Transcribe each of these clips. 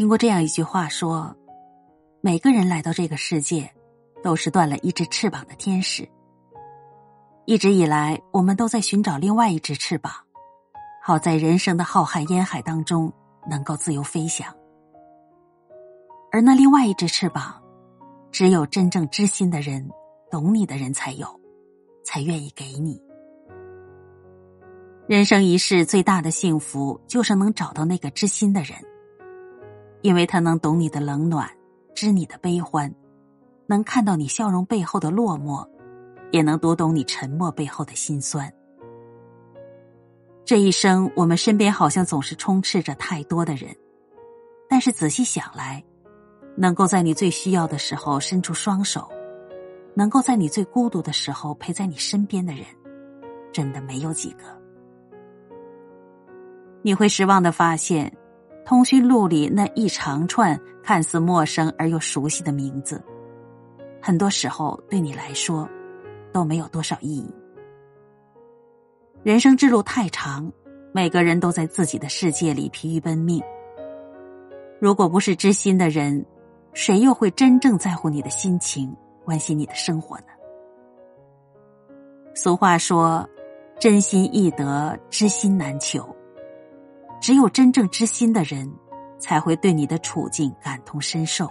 听过这样一句话说：“每个人来到这个世界，都是断了一只翅膀的天使。一直以来，我们都在寻找另外一只翅膀，好在人生的浩瀚烟海当中能够自由飞翔。而那另外一只翅膀，只有真正知心的人、懂你的人才有，才愿意给你。人生一世最大的幸福，就是能找到那个知心的人。”因为他能懂你的冷暖，知你的悲欢，能看到你笑容背后的落寞，也能读懂你沉默背后的辛酸。这一生，我们身边好像总是充斥着太多的人，但是仔细想来，能够在你最需要的时候伸出双手，能够在你最孤独的时候陪在你身边的人，真的没有几个。你会失望的发现。通讯录里那一长串看似陌生而又熟悉的名字，很多时候对你来说都没有多少意义。人生之路太长，每个人都在自己的世界里疲于奔命。如果不是知心的人，谁又会真正在乎你的心情、关心你的生活呢？俗话说：“真心易得，知心难求。”只有真正知心的人，才会对你的处境感同身受，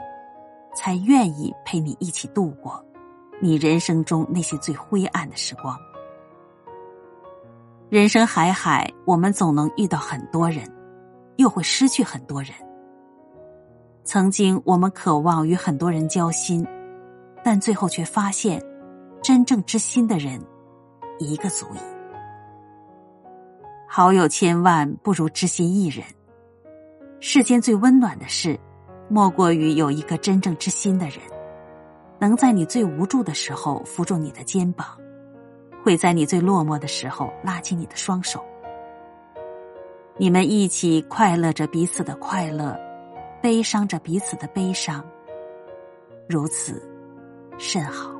才愿意陪你一起度过你人生中那些最灰暗的时光。人生海海，我们总能遇到很多人，又会失去很多人。曾经我们渴望与很多人交心，但最后却发现，真正知心的人，一个足矣。好友千万不如知心一人。世间最温暖的事，莫过于有一个真正知心的人，能在你最无助的时候扶住你的肩膀，会在你最落寞的时候拉起你的双手。你们一起快乐着彼此的快乐，悲伤着彼此的悲伤，如此甚好。